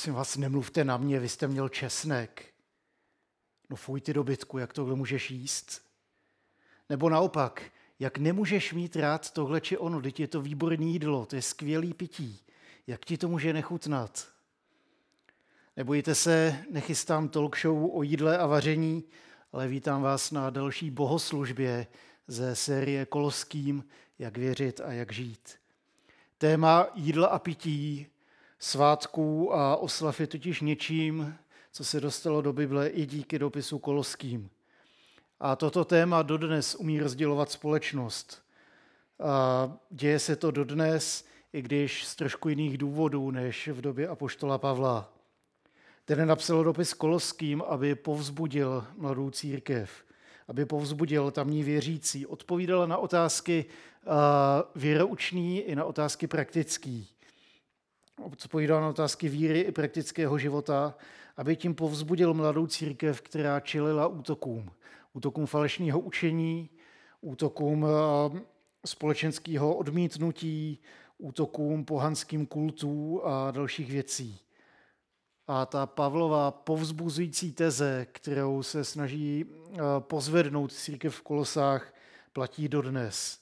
prosím vás, nemluvte na mě, vy jste měl česnek. No fuj ty dobytku, jak tohle můžeš jíst? Nebo naopak, jak nemůžeš mít rád tohle či ono, teď je to výborné jídlo, to je skvělý pití. Jak ti to může nechutnat? Nebojte se, nechystám talk show o jídle a vaření, ale vítám vás na další bohoslužbě ze série Koloským, jak věřit a jak žít. Téma jídla a pití, svátků a oslav je totiž něčím, co se dostalo do Bible i díky dopisu Koloským. A toto téma dodnes umí rozdělovat společnost. A děje se to dodnes, i když z trošku jiných důvodů než v době apoštola Pavla. Ten napsal dopis Koloským, aby povzbudil mladou církev, aby povzbudil tamní věřící, odpovídal na otázky věroučný i na otázky praktický. Odpovídal na otázky víry i praktického života, aby tím povzbudil mladou církev, která čelila útokům. Útokům falešného učení, útokům společenského odmítnutí, útokům pohanským kultů a dalších věcí. A ta Pavlova povzbuzující teze, kterou se snaží eh, pozvednout církev v Kolosách, platí dodnes.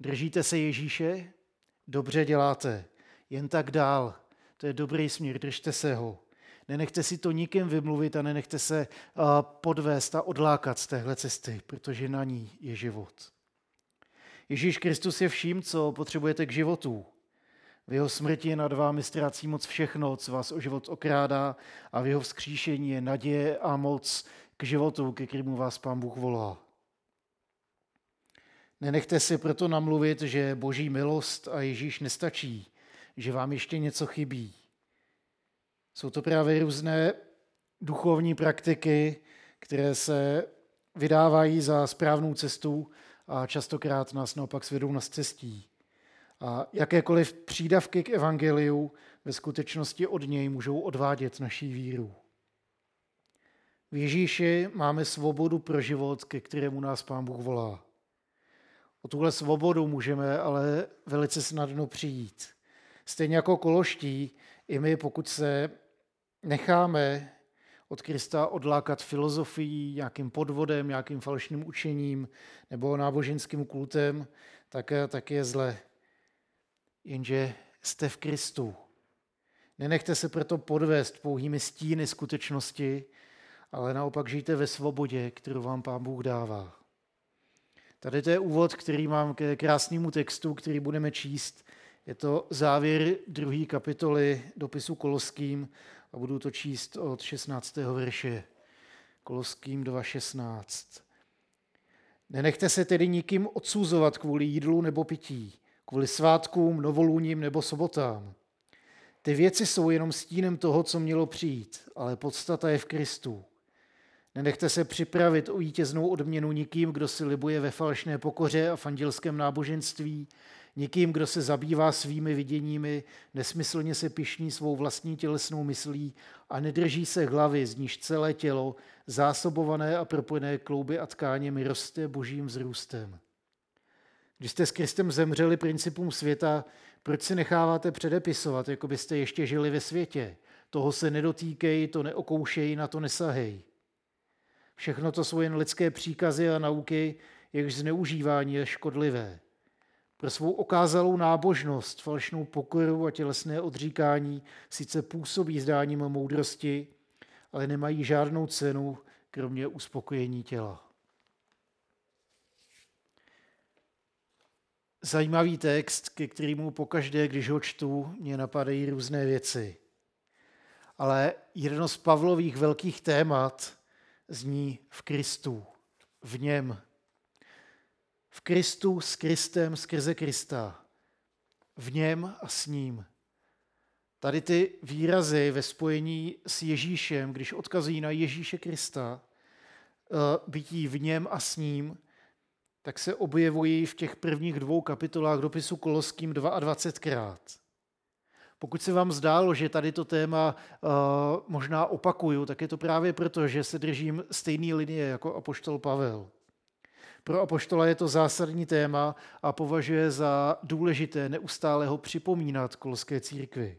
Držíte se Ježíše? Dobře děláte. Jen tak dál. To je dobrý směr, držte se ho. Nenechte si to nikým vymluvit a nenechte se eh, podvést a odlákat z téhle cesty, protože na ní je život. Ježíš Kristus je vším, co potřebujete k životu. V jeho smrti je nad vámi ztrácí moc všechno, co vás o život okrádá a v jeho vzkříšení je naděje a moc k životu, ke kterému vás Pán Bůh volá. Nenechte si proto namluvit, že boží milost a Ježíš nestačí, že vám ještě něco chybí. Jsou to právě různé duchovní praktiky, které se vydávají za správnou cestu a častokrát nás naopak svedou na cestí. A jakékoliv přídavky k evangeliu ve skutečnosti od něj můžou odvádět naší víru. V Ježíši máme svobodu pro život, ke kterému nás Pán Bůh volá. O tuhle svobodu můžeme ale velice snadno přijít. Stejně jako koloští, i my, pokud se necháme od Krista odlákat filozofií, nějakým podvodem, nějakým falešným učením nebo náboženským kultem, tak, tak je zle jenže jste v Kristu. Nenechte se proto podvést pouhými stíny skutečnosti, ale naopak žijte ve svobodě, kterou vám Pán Bůh dává. Tady to je úvod, který mám ke krásnému textu, který budeme číst. Je to závěr druhé kapitoly dopisu Koloským a budu to číst od 16. verše. Koloským 2.16. Nenechte se tedy nikým odsuzovat kvůli jídlu nebo pití, kvůli svátkům, novoluním nebo sobotám. Ty věci jsou jenom stínem toho, co mělo přijít, ale podstata je v Kristu. Nenechte se připravit o vítěznou odměnu nikým, kdo si libuje ve falešné pokoře a fandilském náboženství, nikým, kdo se zabývá svými viděními, nesmyslně se pišní svou vlastní tělesnou myslí a nedrží se hlavy, z níž celé tělo, zásobované a propojené klouby a tkáněmi, roste božím vzrůstem. Když jste s Kristem zemřeli principům světa, proč si necháváte předepisovat, jako byste ještě žili ve světě? Toho se nedotýkej, to neokoušej, na to nesahej. Všechno to jsou jen lidské příkazy a nauky, jejichž zneužívání je škodlivé. Pro svou okázalou nábožnost, falešnou pokoru a tělesné odříkání sice působí zdáním moudrosti, ale nemají žádnou cenu, kromě uspokojení těla. zajímavý text, ke kterému pokaždé, když ho čtu, mě napadají různé věci. Ale jedno z Pavlových velkých témat zní v Kristu, v něm. V Kristu, s Kristem, skrze Krista. V něm a s ním. Tady ty výrazy ve spojení s Ježíšem, když odkazují na Ježíše Krista, eh, bytí v něm a s ním, tak se objevují v těch prvních dvou kapitolách dopisu Koloským 22krát. Pokud se vám zdálo, že tady to téma uh, možná opakuju, tak je to právě proto, že se držím stejné linie jako apoštol Pavel. Pro apoštola je to zásadní téma a považuje za důležité neustále ho připomínat kolské církvi.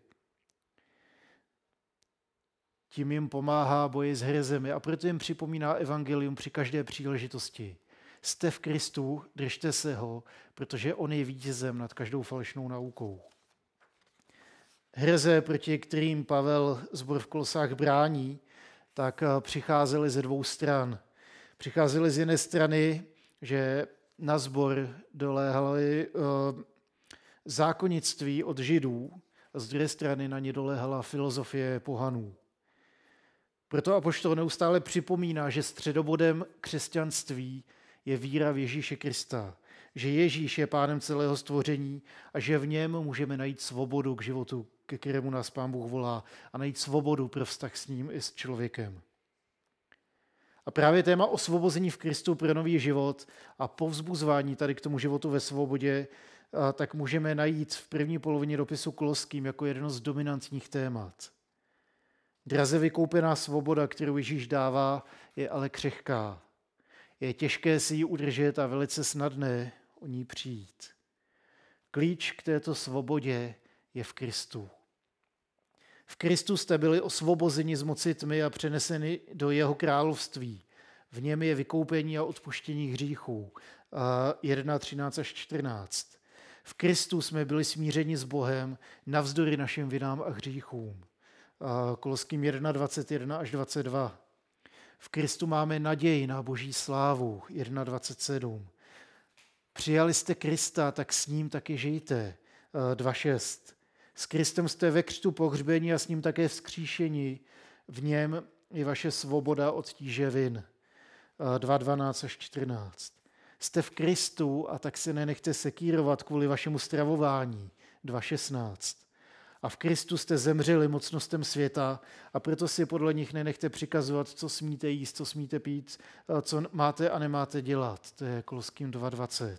tím jim pomáhá boji s hryzemi a proto jim připomíná evangelium při každé příležitosti. Jste v Kristu, držte se ho, protože on je vítězem nad každou falešnou naukou. Hreze, proti kterým Pavel zbor v Kolosách brání, tak eh, přicházely ze dvou stran. Přicházely z jedné strany, že na zbor doléhaly uh, zákonnictví od židů, a z druhé strany na ně doléhala filozofie pohanů. Proto apoštol neustále připomíná, že středobodem křesťanství je víra v Ježíše Krista, že Ježíš je pánem celého stvoření a že v něm můžeme najít svobodu k životu, ke kterému nás pán Bůh volá a najít svobodu pro vztah s ním i s člověkem. A právě téma osvobození v Kristu pro nový život a povzbuzování tady k tomu životu ve svobodě, tak můžeme najít v první polovině dopisu Koloským jako jedno z dominantních témat. Draze vykoupená svoboda, kterou Ježíš dává, je ale křehká. Je těžké si ji udržet a velice snadné o ní přijít. Klíč k této svobodě je v Kristu. V Kristu jste byli osvobozeni z moci tmy a přeneseni do jeho království. V něm je vykoupení a odpuštění hříchů. 1, 13 až 14. V Kristu jsme byli smířeni s Bohem navzdory našim vinám a hříchům. Koloským 1, 21 až 22. V Kristu máme naději na boží slávu. 1, 27. Přijali jste Krista, tak s ním taky žijte. 2.6. S Kristem jste ve křtu pohřbení a s ním také vzkříšení. V něm je vaše svoboda od tíže vin. 2.12 až 14. Jste v Kristu a tak se nenechte sekírovat kvůli vašemu stravování. 2.16. A v Kristu jste zemřeli mocnostem světa a proto si podle nich nenechte přikazovat, co smíte jíst, co smíte pít, co máte a nemáte dělat. To je Koloským 2.20.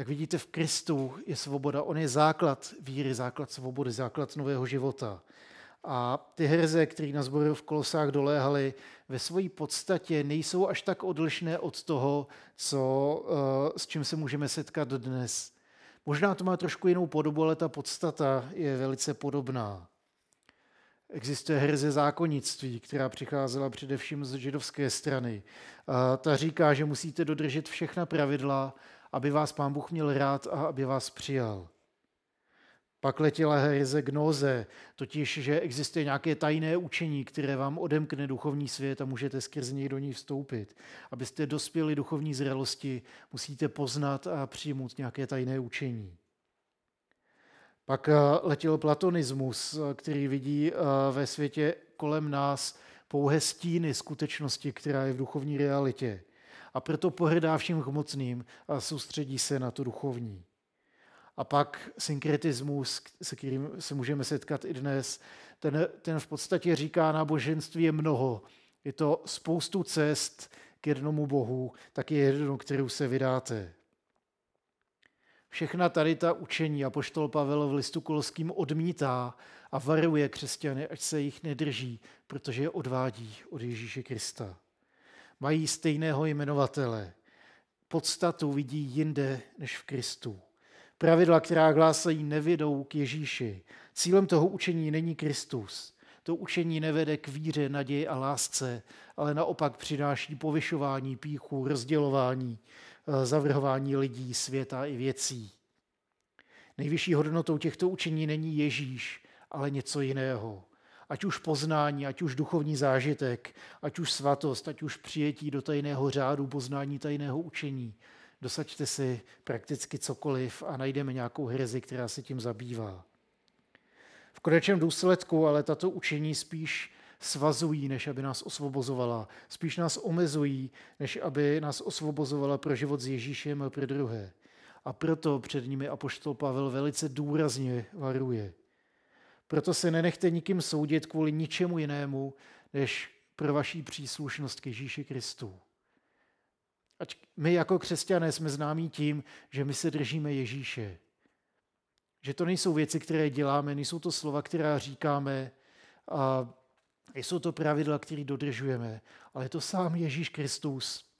Jak vidíte, v Kristu je svoboda. On je základ víry, základ svobody, základ nového života. A ty herze, které na zboru v Kolosách doléhaly, ve své podstatě nejsou až tak odlišné od toho, co, eh, s čím se můžeme setkat dnes. Možná to má trošku jinou podobu, ale ta podstata je velice podobná. Existuje herze zákonnictví, která přicházela především z židovské strany. Ta říká, že musíte dodržet všechna pravidla, aby vás pán Bůh měl rád a aby vás přijal. Pak letěla hereze gnóze, totiž, že existuje nějaké tajné učení, které vám odemkne duchovní svět a můžete skrz něj do ní vstoupit. Abyste dospěli duchovní zralosti, musíte poznat a přijmout nějaké tajné učení. Pak eh, letěl platonismus, eh, který vidí eh, ve světě kolem nás pouhé stíny skutečnosti, která je v duchovní realitě. A proto pohrdá vším hmotným a soustředí se na to duchovní. A pak synkretismus, se kterým se můžeme setkat i dnes, ten, ten v podstatě říká, náboženství je mnoho. Je to spoustu cest k jednomu Bohu, tak je jedno, kterou se vydáte. Všechna tady ta učení a poštol Pavel v listu Kolským odmítá a varuje křesťany, ať se jich nedrží, protože je odvádí od Ježíše Krista. Mají stejného jmenovatele. Podstatu vidí jinde než v Kristu. Pravidla, která hlásají, nevědou k Ježíši. Cílem toho učení není Kristus. To učení nevede k víře, naději a lásce, ale naopak přináší povyšování, píchu, rozdělování, eh, zavrhování lidí, světa i věcí. Nejvyšší hodnotou těchto učení není Ježíš, ale něco jiného. Ať už poznání, ať už duchovní zážitek, ať už svatost, ať už přijetí do tajného řádu, poznání tajného učení, dosaďte si prakticky cokoliv a najdeme nějakou herezi, která se tím zabývá. V konečném důsledku ale tato učení spíš svazují, než aby nás osvobozovala. Spíš nás omezují, než aby nás osvobozovala pro život s Ježíšem a pro druhé. A proto před nimi apoštol Pavel velice důrazně varuje. Proto se nenechte nikým soudit kvůli ničemu jinému, než pro vaší příslušnost k Ježíši Kristu. Ať my jako křesťané jsme známí tím, že my se držíme Ježíše. Že to nejsou věci, které děláme, nejsou to slova, která říkáme, a jsou to pravidla, které dodržujeme, ale je to sám Ježíš Kristus,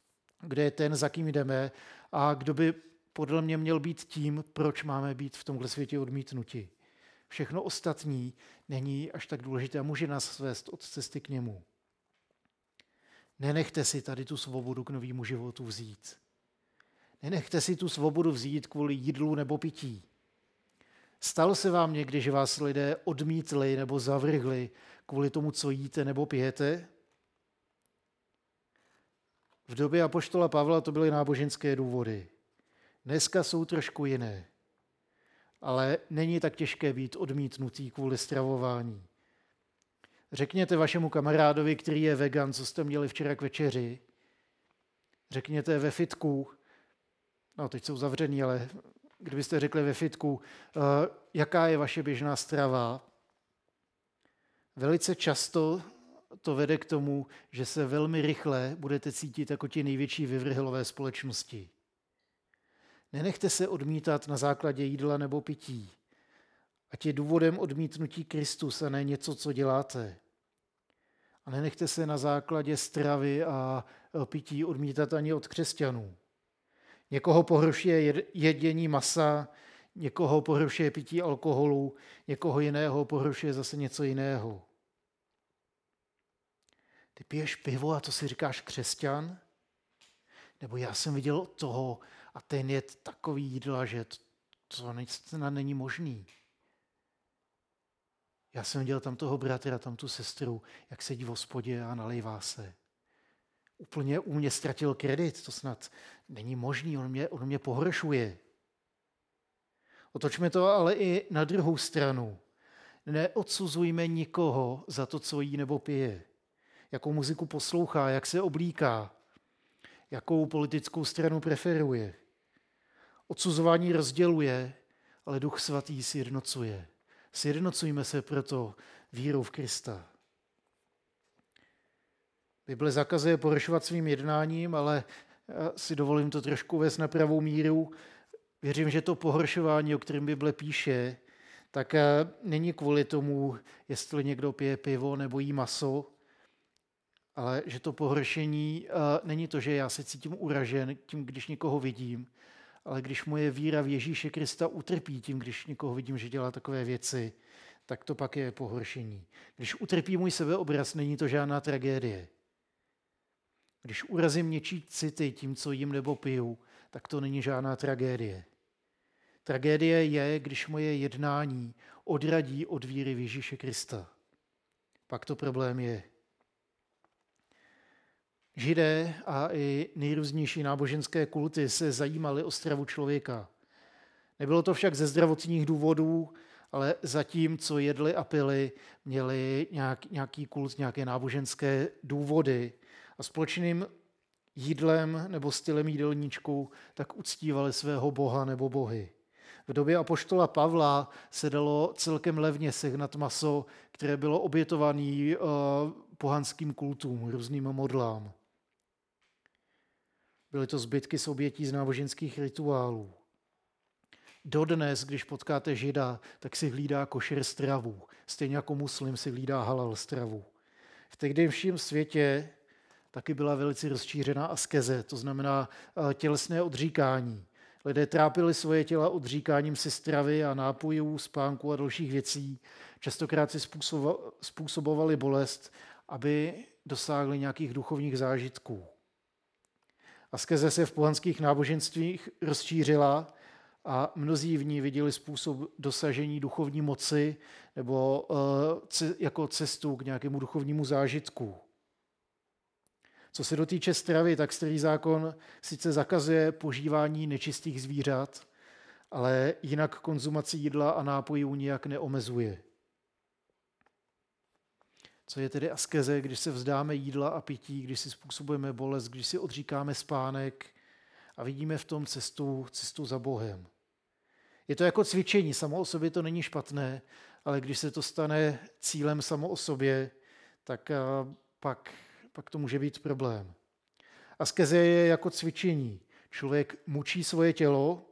kde je ten, za kým jdeme a kdo by podle mě měl být tím, proč máme být v tomhle světě odmítnuti. Všechno ostatní není až tak důležité a může nás svést od cesty k němu. Nenechte si tady tu svobodu k novému životu vzít. Nenechte si tu svobodu vzít kvůli jídlu nebo pití. Stalo se vám někdy, že vás lidé odmítli nebo zavrhli kvůli tomu, co jíte nebo pijete? V době apoštola Pavla to byly náboženské důvody. Dneska jsou trošku jiné. Ale není tak těžké být odmítnutý kvůli stravování. Řekněte vašemu kamarádovi, který je vegan, co jste měli včera k večeři. Řekněte ve fitku, no teď jsou zavřený, ale kdybyste řekli ve fitku, eh, jaká je vaše běžná strava, velice často to vede k tomu, že se velmi rychle budete cítit jako ti největší vyvrhelové společnosti. Nenechte se odmítat na základě jídla nebo pití. Ať je důvodem odmítnutí Kristus a ne něco, co děláte. A nenechte se na základě stravy a pití odmítat ani od křesťanů. Někoho pohoršuje jedění masa, někoho pohoršuje pití alkoholu, někoho jiného pohoršuje zase něco jiného. Ty piješ pivo a to si říkáš křesťan? Nebo já jsem viděl toho a ten je takový jídla, že to, to není možný. Já jsem viděl tam toho bratra, tam tu sestru, jak sedí v hospodě a nalejvá se. Úplně u mě ztratil kredit, to snad není možný, on mě, on mě pohršuje. Otočme to ale i na druhou stranu. Neodsuzujme nikoho za to, co jí nebo pije jakou muziku poslouchá, jak se oblíká, jakou politickou stranu preferuje. Odsuzování rozděluje, ale Duch Svatý sjednocuje. Sjednocujme se proto vírou v Krista. Bible zakazuje porušovat svým jednáním, ale já si dovolím to trošku vést na pravou míru. Věřím, že to pohoršování, o kterém Bible píše, tak eh, není kvůli tomu, jestli někdo pije pivo nebo jí maso, ale že to pohoršení uh, není to, že já se cítím uražen tím, když někoho vidím, ale když moje víra v Ježíše Krista utrpí tím, když někoho vidím, že dělá takové věci, tak to pak je pohoršení. Když utrpí můj sebeobraz, není to žádná tragédie. Když urazím něčí city tím, co jim nebo piju, tak to není žádná tragédie. Tragédie je, když moje jednání odradí od víry v Ježíše Krista. Pak to problém je. Židé a i nejrůznější náboženské kulty se zajímali o stravu člověka. Nebylo to však ze zdravotních důvodů, ale zatím, co jedli a pili, měli nějak, nějaký kult, nějaké náboženské důvody. A společným jídlem nebo stylem jídelníčku tak uctívali svého boha nebo bohy. V době apoštola Pavla se dalo celkem levně sehnat maso, které bylo obětované uh, pohanským kultům, různým modlám. Byly to zbytky z obětí z náboženských rituálů. Dodnes, když potkáte žida, tak si hlídá košer stravu. Stejně jako muslim si hlídá halal stravu. V tehdejším světě taky byla velice rozšířená askeze, to znamená eh, tělesné odříkání. Lidé trápili svoje těla odříkáním si stravy a nápojů, spánku a dalších věcí. Častokrát si způsobovali bolest, aby dosáhli nějakých duchovních zážitků. Askeze se v pohanských náboženstvích rozšířila a mnozí v ní viděli způsob dosažení duchovní moci nebo uh, jako cestu k nějakému duchovnímu zážitku. Co se dotýče stravy, tak starý zákon sice zakazuje požívání nečistých zvířat, ale jinak konzumaci jídla a nápojů nijak neomezuje. Co je tedy askeze, když se vzdáme jídla a pití, když si způsobujeme bolest, když si odříkáme spánek a vidíme v tom cestu, cestu za Bohem. Je to jako cvičení, samo o sobě to není špatné, ale když se to stane cílem samo o sobě, tak pak, pak to může být problém. Askeze je jako cvičení. Člověk mučí svoje tělo,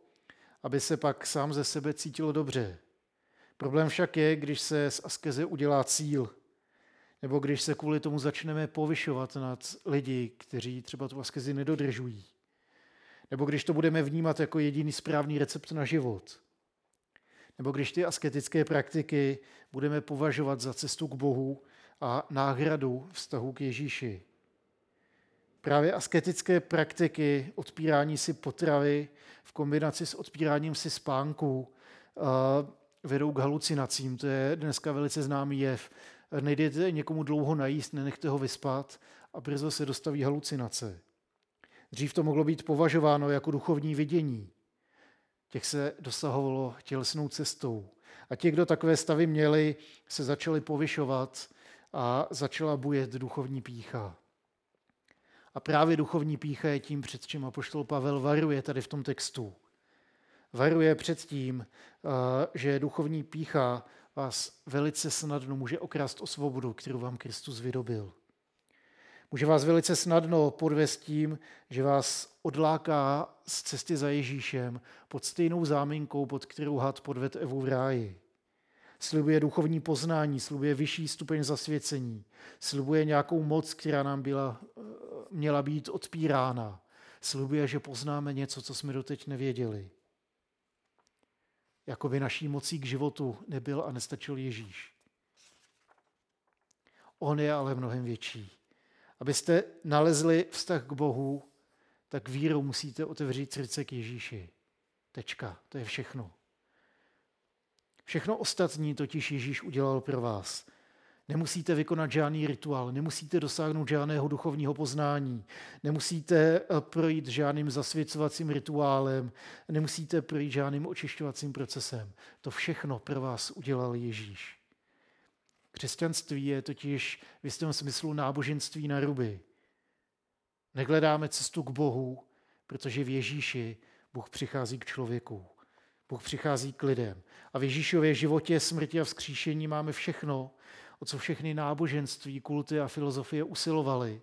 aby se pak sám ze sebe cítilo dobře. Problém však je, když se z askeze udělá cíl – nebo když se kvůli tomu začneme povyšovat nad lidi, kteří třeba tu askezi nedodržují. Nebo když to budeme vnímat jako jediný správný recept na život. Nebo když ty asketické praktiky budeme považovat za cestu k Bohu a náhradu vztahu k Ježíši. Právě asketické praktiky, odpírání si potravy v kombinaci s odpíráním si spánku vedou k halucinacím. To je dneska velice známý jev. Nejdete někomu dlouho najíst, nenechte ho vyspat a brzo se dostaví halucinace. Dřív to mohlo být považováno jako duchovní vidění. Těch se dosahovalo tělesnou cestou. A ti, kdo takové stavy měli, se začali povyšovat a začala bujet duchovní pícha. A právě duchovní pícha je tím, před čím apoštol Pavel varuje tady v tom textu. Varuje před tím, eh, že duchovní pícha vás velice snadno může okrást o svobodu, kterou vám Kristus vydobil. Může vás velice snadno podvést tím, že vás odláká z cesty za Ježíšem pod stejnou záminkou, pod kterou had podved Evu v ráji. Slibuje duchovní poznání, slibuje vyšší stupeň zasvěcení, slibuje nějakou moc, která nám byla, měla být odpírána. Slibuje, že poznáme něco, co jsme doteď nevěděli. Jakoby naší mocí k životu nebyl a nestačil Ježíš. On je ale mnohem větší. Abyste nalezli vztah k Bohu, tak vírou musíte otevřít srdce k Ježíši. Tečka, to je všechno. Všechno ostatní totiž Ježíš udělal pro vás. Nemusíte vykonat žádný rituál, nemusíte dosáhnout žádného duchovního poznání, nemusíte eh, projít žádným zasvěcovacím rituálem, nemusíte projít žádným očišťovacím procesem. To všechno pro vás udělal Ježíš. Křesťanství je totiž v jistém smyslu náboženství na ruby. Negledáme cestu k Bohu, protože v Ježíši Bůh přichází k člověku. Bůh přichází k lidem. A v Ježíšově životě, smrti a vzkříšení máme všechno, o co všechny náboženství, kulty a filozofie usilovaly.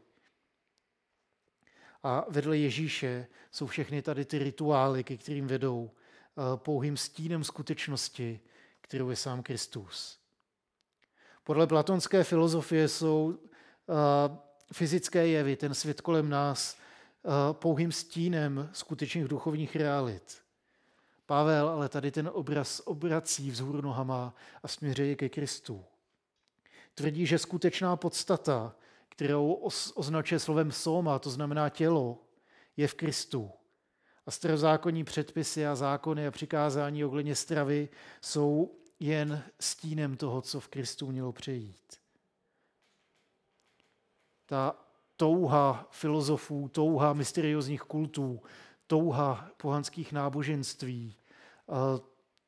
A vedle Ježíše jsou všechny tady ty rituály, ke kterým vedou eh, pouhým stínem skutečnosti, kterou je sám Kristus. Podle platonské filozofie jsou eh, fyzické jevy, ten svět kolem nás, eh, pouhým stínem skutečných duchovních realit. Pavel ale tady ten obraz obrací vzhůru nohama a směřuje ke Kristu. Tvrdí, že skutečná podstata, kterou označuje slovem soma, to znamená tělo, je v Kristu. A starozákonní předpisy a zákony a přikázání ohledně stravy jsou jen stínem toho, co v Kristu mělo přejít. Ta touha filozofů, touha mysteriózních kultů, touha pohanských náboženství,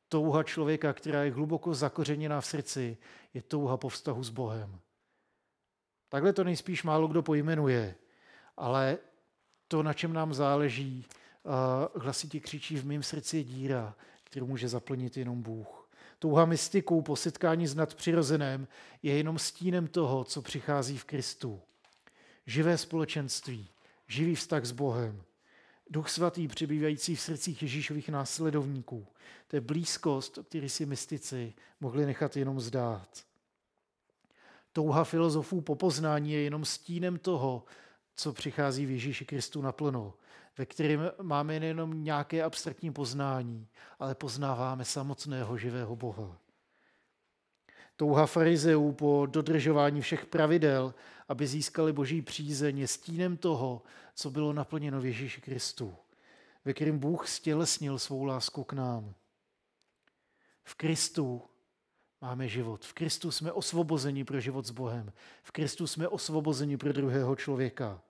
touha člověka, která je hluboko zakořeněná v srdci, je touha po vztahu s Bohem. Takhle to nejspíš málo kdo pojmenuje, ale to, na čem nám záleží, hlasitě křičí v mém srdci je díra, kterou může zaplnit jenom Bůh. Touha mystiků po setkání s nadpřirozeném je jenom stínem toho, co přichází v Kristu. Živé společenství, živý vztah s Bohem, Duch svatý přibývající v srdcích Ježíšových následovníků. To je blízkost, o který si mystici mohli nechat jenom zdát. Touha filozofů po poznání je jenom stínem toho, co přichází v Ježíši Kristu naplno, ve kterém máme nejenom nějaké abstraktní poznání, ale poznáváme samotného živého Boha. Touha farizeů po dodržování všech pravidel, aby získali boží přízeň, je stínem toho, co bylo naplněno v Ježíši Kristu, ve kterém Bůh stělesnil svou lásku k nám. V Kristu máme život. V Kristu jsme osvobozeni pro život s Bohem. V Kristu jsme osvobozeni pro druhého člověka.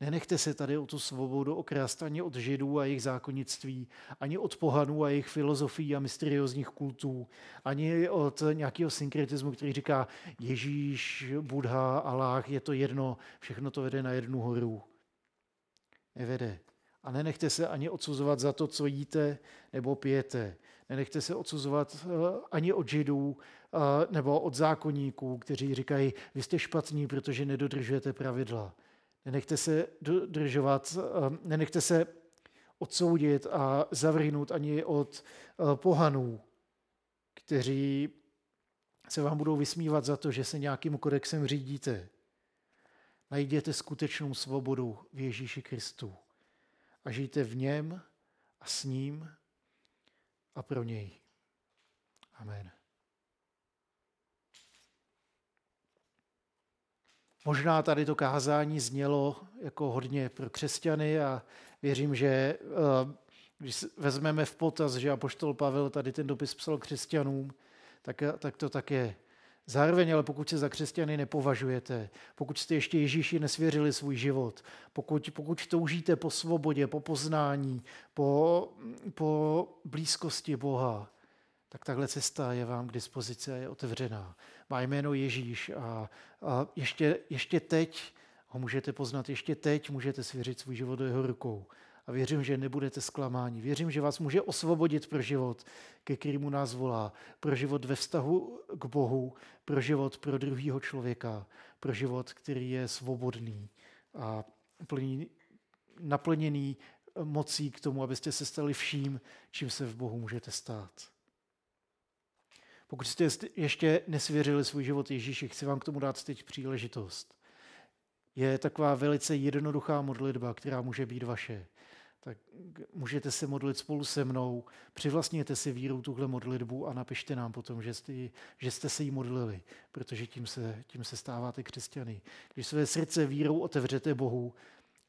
Nenechte se tady o tu svobodu okrást ani od židů a jejich zákonnictví, ani od pohanů a jejich filozofií a mysteriózních kultů, ani od nějakého synkretismu, který říká Ježíš, Buddha, Allah, je to jedno, všechno to vede na jednu horu. Nevede. A nenechte se ani odsuzovat za to, co jíte nebo pijete. Nenechte se odsuzovat eh, ani od židů eh, nebo od zákonníků, kteří říkají, vy jste špatní, protože nedodržujete pravidla. Nenechte se dodržovat, eh, nenechte se odsoudit a zavrhnout ani od eh, pohanů, kteří se vám budou vysmívat za to, že se nějakým kodexem řídíte. Najděte skutečnou svobodu v Ježíši Kristu a žijte v něm a s ním a pro něj. Amen. Možná tady to kázání znělo jako hodně pro křesťany a věřím, že eh, když vezmeme v potaz, že apoštol Pavel tady ten dopis psal křesťanům, tak, tak to tak je. Zároveň ale pokud se za křesťany nepovažujete, pokud jste ještě Ježíši nesvěřili svůj život, pokud, pokud toužíte po svobodě, po poznání, po, po blízkosti Boha, tak tahle cesta je vám k dispozici a je otevřená. Má jméno Ježíš a, a ještě, ještě teď ho můžete poznat, ještě teď můžete svěřit svůj život do jeho rukou. A věřím, že nebudete zklamáni. Věřím, že vás může osvobodit pro život, ke kterému nás volá. Pro život ve vztahu k Bohu, pro život pro druhého člověka, pro život, který je svobodný a plný, naplněný mocí k tomu, abyste se stali vším, čím se v Bohu můžete stát. Pokud jste ještě nesvěřili svůj život Ježíši, chci vám k tomu dát teď příležitost. Je taková velice jednoduchá modlitba, která může být vaše. Tak můžete se modlit spolu se mnou, přivlastněte si víru tuhle modlitbu a napište nám potom, že jste, že jste se jí modlili, protože tím se, tím se stáváte křesťany. Když své srdce vírou otevřete Bohu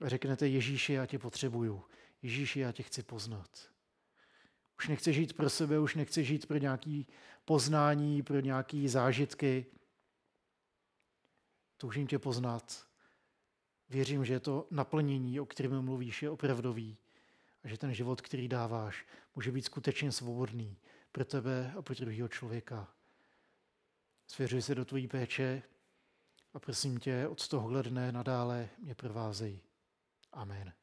a řeknete Ježíši, já tě potřebuju. Ježíši, já tě chci poznat. Už nechci žít pro sebe, už nechci žít pro nějaké poznání, pro nějaké zážitky. Toužím tě poznat. Věřím, že to naplnění, o kterém mluvíš, je opravdový a že ten život, který dáváš, může být skutečně svobodný pro tebe a pro druhého člověka. Svěřuji se do tvojí péče a prosím tě, od tohohle dne nadále mě provázej. Amen.